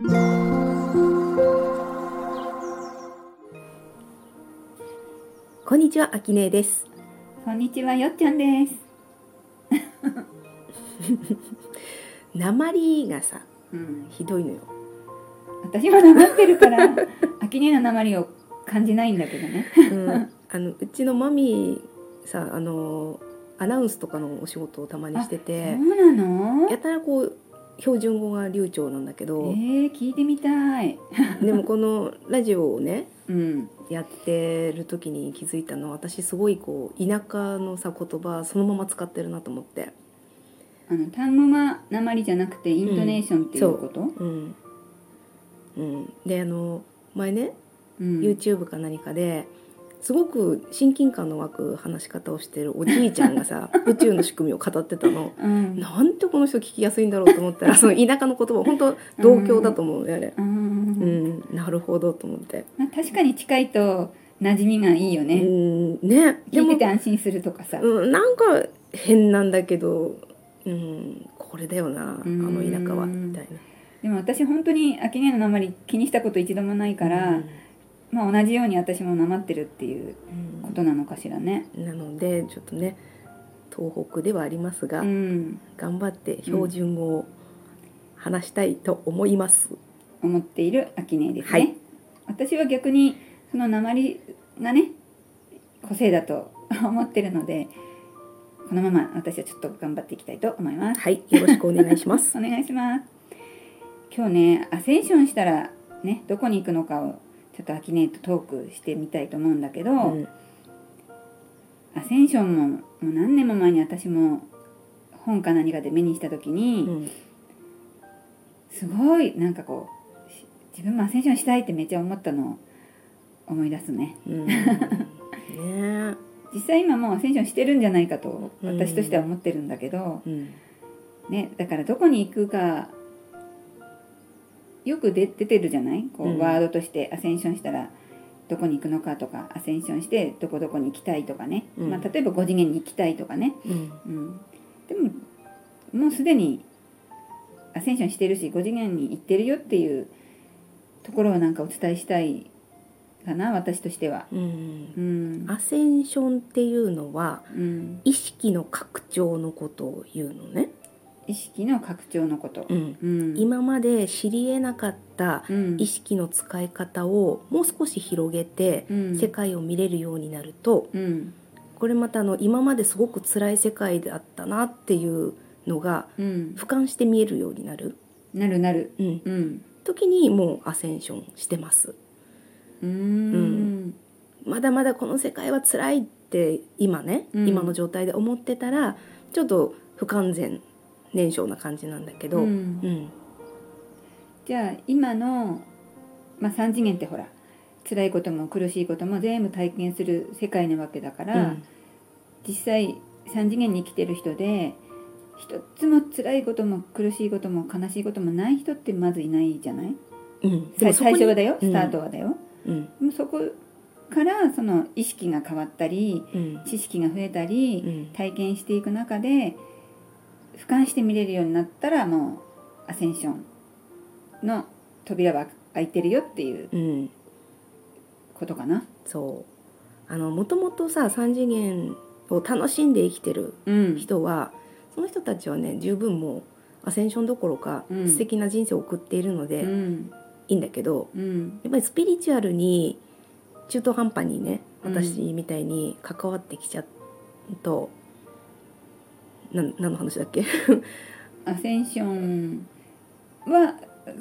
こんにちは、あきねえです。こんにちは、よっちゃんです。鉛がさ、うん、ひどいのよ。私も黙ってるから、秋音の鉛を感じないんだけどね。うん、あのうちのマミさ、あのアナウンスとかのお仕事をたまにしてそて、うなの？やたらこう標準語が流暢なんだけえど、ー、聞いてみたい。でもこのラジオをねうん、やってる時に気づいたのは私すごいこう田舎のさ言葉そのまま使ってるなと思って。あの単語が鉛じゃなくてイントネーションっていうこと？うん。うん、であの前ねうん、YouTube か何かですごく親近感の湧く話し方をしてるおじいちゃんがさ 宇宙の仕組みを語ってたの。うん、なんてこの人聞きやすいんだろうと思ったらその田舎の言葉本当同郷だと思うねあれ。うんうん、なるほどと思って。まあ、確かに近いと馴染みがいいようね。ん、ね。聞いてて安心するとかさ。うん、なんか変なんだけど、うん、これだよなあの田舎はうんみたいでも私本当に秋音の鉛気にしたこと一度もないかな。ら、まあ同じように私も鉛ってるっていううんことなのかしらね。なのでちょっとね東北ではありますが、うん。頑張って標準語を話したいと思います。思っている秋音ですね、はい私は逆にその鉛がね個性だと 思ってるのでこのまま私はちょっと頑張っていきたいと思いますはい、よろしくお願いします。お願いします今日ねアセンションしたらねどこに行くのかをちょっと秋音とトークしてみたいと思うんだけど、うん。アセンションももう何年も前に私も本か何かで目にした時に、うん。すごいなんかこうし自分もアセンションしたいってめっちゃ思ったのを思い出すね。うん。ね実際今もうアセンションしてるんじゃないかとうん。私としては思ってるんだけど、うん。ね、だからどこに行くかよく出出てるじゃない？こう、うん。ワードとしてアセンションしたらどこに行くのかとかアセンションしてどこどこに行きたいとかね、うん。まあ、例えば5次元に行きたいとかね、うん。うん、でももうすでにアセンションしてるし5次元に行ってるよっていうところをなんかお伝えしたいかな私としては。うん。うん。アセンションっていうのはうん、意識の拡張のことを言うのね。意識の拡張のこと。うん。うん、今まで知り得なかったうん。意識の使い方をもう少し広げてうん。世界を見れるようになるとうん。これまたあの今まですごく辛い世界であったなっていうのがうん、俯瞰して見えるようになる、なるなる。うん、うん。時にもうアセンションしてます。うーん。まだまだこの世界は辛いって今ね、うん。今の状態で思ってたらちょっと不完全燃焼な感じなんだけど、うん。うん。じゃあ今の、まあ、3次元ってほら辛いことも苦しいことも全部体験する世界なわけだから、実際3次元に生きてる人で一つも辛いことも苦しいことも悲しいこともない人ってまずいないじゃない？うん、最最初はだようん。スタートはだよ、うん。でもそこからその意識が変わったりうん知識が増えたり、うん体験していく中で俯瞰して見れるようになったらもうアセンションの扉は開いてるよっていううん。ことかな。そう。あのもともとさ3次元を楽しんで生きてるうん。人はその人たちはね十分もうアセンションどころか、うん。素敵な人生を送っているので、うん。いいんだけどうん。やっぱりスピリチュアルに中途半端にねうん。私みたいに関わってきちゃうと、なん何の話だっけ？アセンションは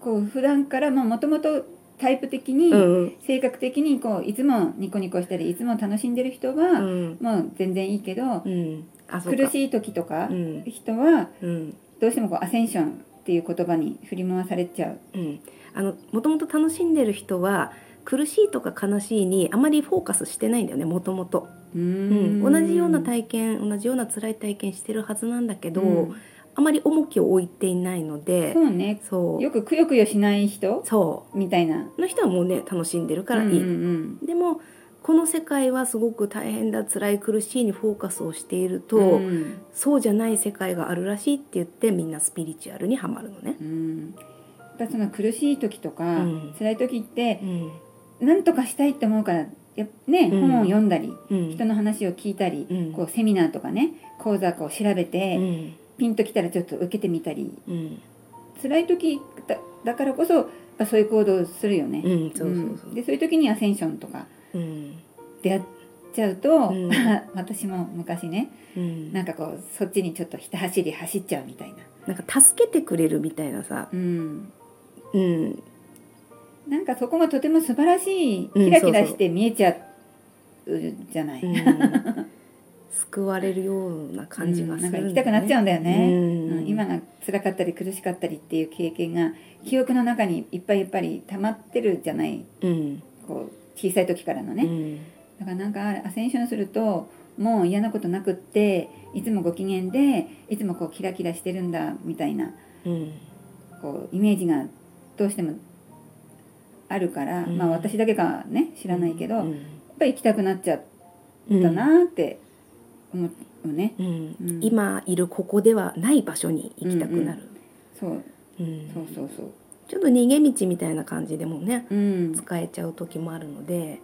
こう普段からもともとタイプ的に、うん性格的にこういつもニコニコしたりいつも楽しんでる人うは、ん。もう全然いいけど、うん。苦しい時とか、うん。人はうん。どうしてもこうアセンションっていう言葉に振り回されちゃう。うん。あのもともと楽しんでる人は苦しいとか悲しいにあまりフォーカスしてないんだよねもともと。ううん。同じような体験同じような辛い体験してるはずなんだけど、うん。あまり重きを置いていないのでそうね。そう。よくくよくよしない人そみたいな。うの人はもうね楽しんでるからいい、うんうんでもこの世界はすごく大変だ辛い苦しいにフォーカスをしていると、うん。そうじゃない世界があるらしいって言ってみんなスピリチュアルにはまるのね。うん。ぱその苦しい時とか、うん。辛い時ってうん。何とかしたいって思うからやね、うん。本を読んだりうん。人の話を聞いたり、うん。こうセミナーとかね講座を調べて、うん。ピンときたらちょっと受けてみたり。うん。辛い時だだからこそやっぱそういう行動をするよね。うんそうそうそう。うん。でそういう時にアセンションとかうん。出会っちゃうと、うん。私も昔ねうん。なんかこうそっちにちょっとひた走り走っちゃうみたいな。なんか助けてくれるみたいなさ。うん。うんなんかそこがとても素晴らしいうんキラキラして見えちゃうじゃない、うん。救われるような感じがするうんなんか行きたくなっちゃうんだよね、うんうん。今が辛かったり苦しかったりっていう経験が記憶の中にいっぱいやっぱり溜まってるじゃない。うん。こう小さい時からのね、うん。だからなんかアセンションするともう嫌なことなくっていつもご機嫌でいつもこうキラキラしてるんだみたいな。うん。こうイメージがどうしてもあるから、うん。まあ私だけかね知らないけど、やっうんぱり行きたくなっちゃっうんたなって思うね、うん。うん。今いるここではない場所に行きたくなる、そう。うん。そうそうそう。ちょっと逃げ道みたいな感じでもねうん、使えちゃう時もあるので、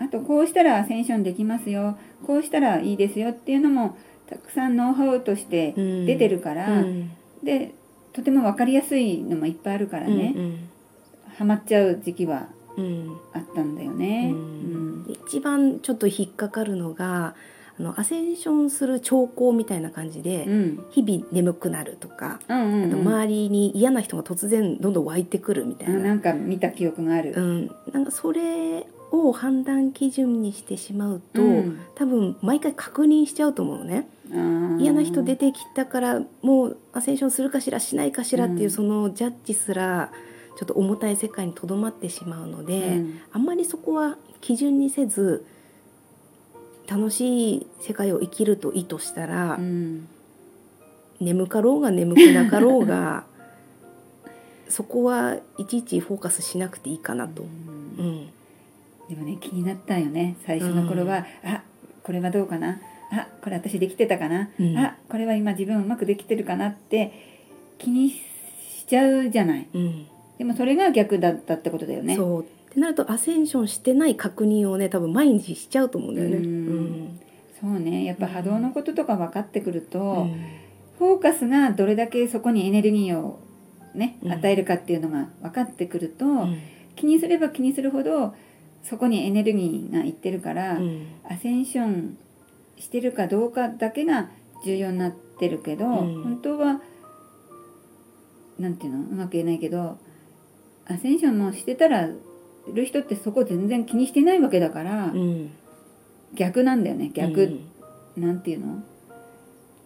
あとこうしたらアセンションできますよ。こうしたらいいですよっていうのもたくさんノウハウとしてうん。出てるから、うん。でとても分かりやすいのもいっぱいあるからね、うんハマっちゃう時期はうん。あったんだよね。ううん。ん一番ちょっと引っかかるのがあのアセンションする兆候みたいな感じで、うん。日々眠くなるとか、うんうんうん。あと周りに嫌な人が突然どんどん湧いてくるみたいな、あなんか見た記憶がある。うん、なんかそれを判断基準にしてしまうと、うん。多分毎回確認しちゃうと思うのね。嫌な人出てきたからもうアセンションするかしらしないかしらっていう、うんそのジャッジすらちょっと重たい世界にとどまってしまうので、うん。あんまりそこは基準にせず楽しい世界を生きると意図したら、うん。眠かろうが眠くなかろうが そこはいちいちフォーカスしなくていいかなと。うん。でもね気になったよね。最初の頃は、あこれはどうかな？あこれ私できてたかな、うん。あこれは今自分うまくできてるかなって気にしちゃうじゃない。うんでもそれが逆だったってことだよね。そう。ってなるとアセンションしてない確認をね多分毎日しちゃうと思うんだよね。うん。うん。そうね。やっぱ波動のこととか分かってくると、うん。フォーカスがどれだけそこにエネルギーをねうん。与えるかっていうのが分かってくると、うん。気にすれば気にするほどそこにエネルギーがいってるから、うん。アセンションしてるかどうかだけが重要になってるけど、ん。本当はなんていうの？うまく言えないけどアセンションもしてたらいる人ってそこ全然気にしてないわけだから、うん逆なんだよね。逆、うん。なんていうの？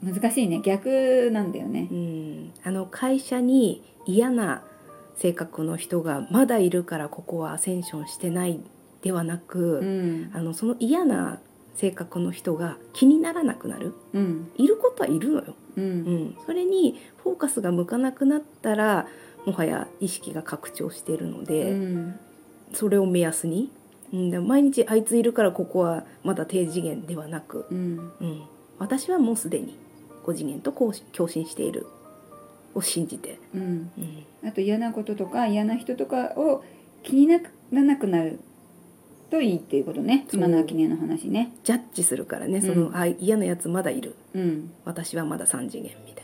難しいね。逆なんだよね。う。ん。あの会社に嫌な性格の人がまだいるからここはアセンションしてないではなく、うん。あのその嫌な性格の人が気にならなくなる。うん。いることはいるのよ、ううんん、それにフォーカスが向かなくなったらもはや意識が拡張しているのうで、ん。それを目安に、うん、で毎日あいついるからここはまだ低次元ではなく、うん。うん、私はもうすでに5次元と共共振しているを信じて、うん。うん。あと嫌なこととか嫌な人とかを気にならなくなるといいっていうことね。そう。今の秋音の話ね。ジャッジするからね。その、うん。あ嫌なやつまだいる。うん、私はまだ3次元みたいあ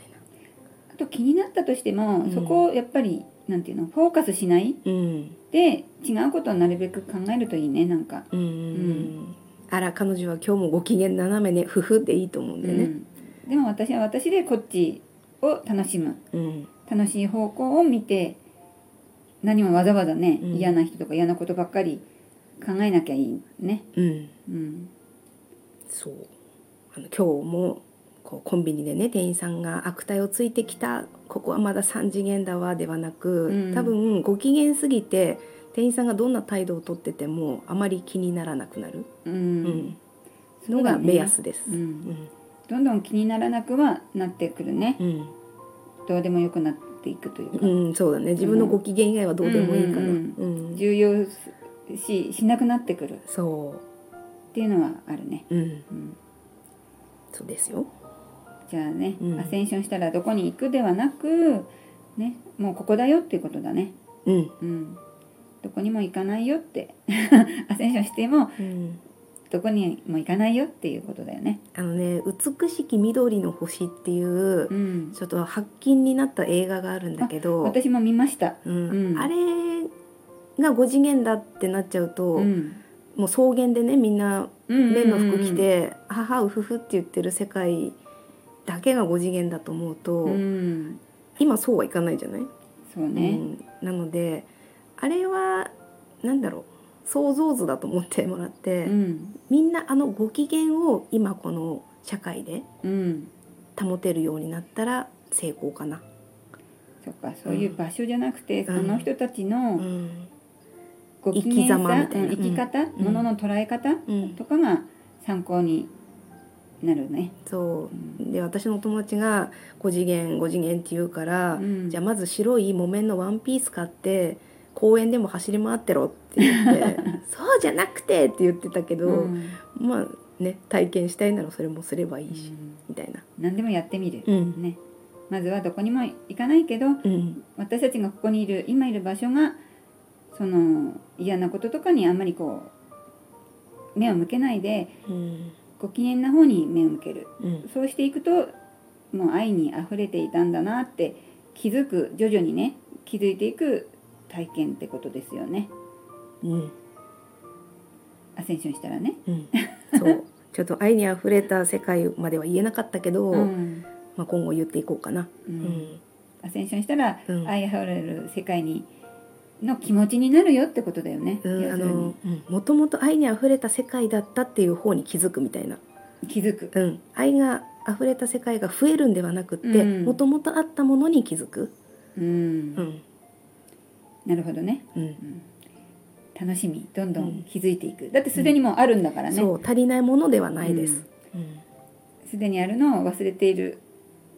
と気になったとしても、うん。そこをやっぱりなんていうのフォーカスしないな。うん。で違うことをなるべく考えるといいねなんか。うんうんあら彼女は今日もご機嫌斜めね夫婦でいいと思うんうだよね。ん、でも私は私でこっちを楽しむ。うん。楽しい方向を見て何もわざわざね、うん。嫌な人とか嫌なことばっかり考えなきゃいいね。うん。うん。そう。あの今日もこうコンビニでね店員さんが悪態をついてきたここはまだ3次元だわではなく、うん。多分ご機嫌すぎて店員さんがどんな態度をとっててもあまり気にならなくなる、うん。うん。のが目安です。ううん。んどんどん気にならなくはなってくるね。うん。どうでもよくなっていくというか、うんそうだね。自分のご機嫌以外はどうでもいいから、ううんん重要ししなくなってくる。そっていうのはあるね、うん、そうですよ。じゃあね、うん。アセンションしたらどこに行くではなくねもうここだよっていうことだね。うん。うん。どこにも行かないよって。アセンションしてもうん。どこにも行かないよっていうことだよね。あのね「美しき緑の星」っていううん。ちょっと発禁になった映画があるんだけど、私も見ました。うん。うん。あれが5次元だってなっちゃうと、うん。もう草原でねみんなうん綿の服着て「母うふふ」って言ってる世界だけが5次元だと思うと、うん。今そうはいかないじゃない、そうね。うん。なのであれはなんだろう。想像図だと思ってもらって、うん。みんなあのご機嫌を今この社会でうん。保てるようになったら成功かな。そっかそういう場所じゃなくて、うん。その人たちうのん。ご機生き嫌さ、様みたいな。うん生き方、ん。ものの捉え方うん、とかが参考になるね。そう。で私の友達が5次元5次元って言うから、うん。じゃあまず白い木綿のワンピース買って公園でも走り回ってろって言って そうじゃなくてって言ってたけど、うん。まあね体験したいならそれもすればいいし、みたいな。何でもやってみる、うん。ね、まずはどこにも行かないけどうん。私たちがここにいる今いる場所がその嫌なこととかにあんまりこう目を向けないでうんご機嫌な方に目を向ける。うん。そうしていくともう愛にあふれていたんだなって気づく徐々にね気づいていく体験ってことですよね。うん。アセンションしたらね。うん、そう。ちょっと愛にあふれた世界までは言えなかったけど、うん。まあ、今後言っていこうかな。ううんん。アセンションしたら、うん。愛あふれる世界にの気持ちになるよってことだよね。うん、あのもともと愛にあふれた世界だったっていう方に気づくみたいな、気づく。うん、愛があふれた世界が増えるんではなくってうん。もともとあったものに気づく、うん。うん。なるほどね。うん。楽しみ。どんどうん。ん気づいていく。だってすでにもうあるんだからね。そう足りないものではないです。うん。すでにあるのを忘れている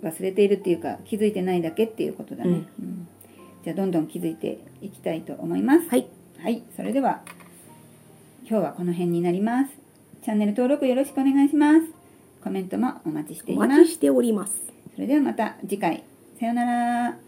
忘れているっていうか気づいてないだけっていうことだね。うんじゃあどんどん気づいていきたいと思います。はい、はい、それでは今日はこの辺になります。チャンネル登録よろしくお願いします。コメントもお待ちしていますお待ち。しております。それではまた次回。さようなら。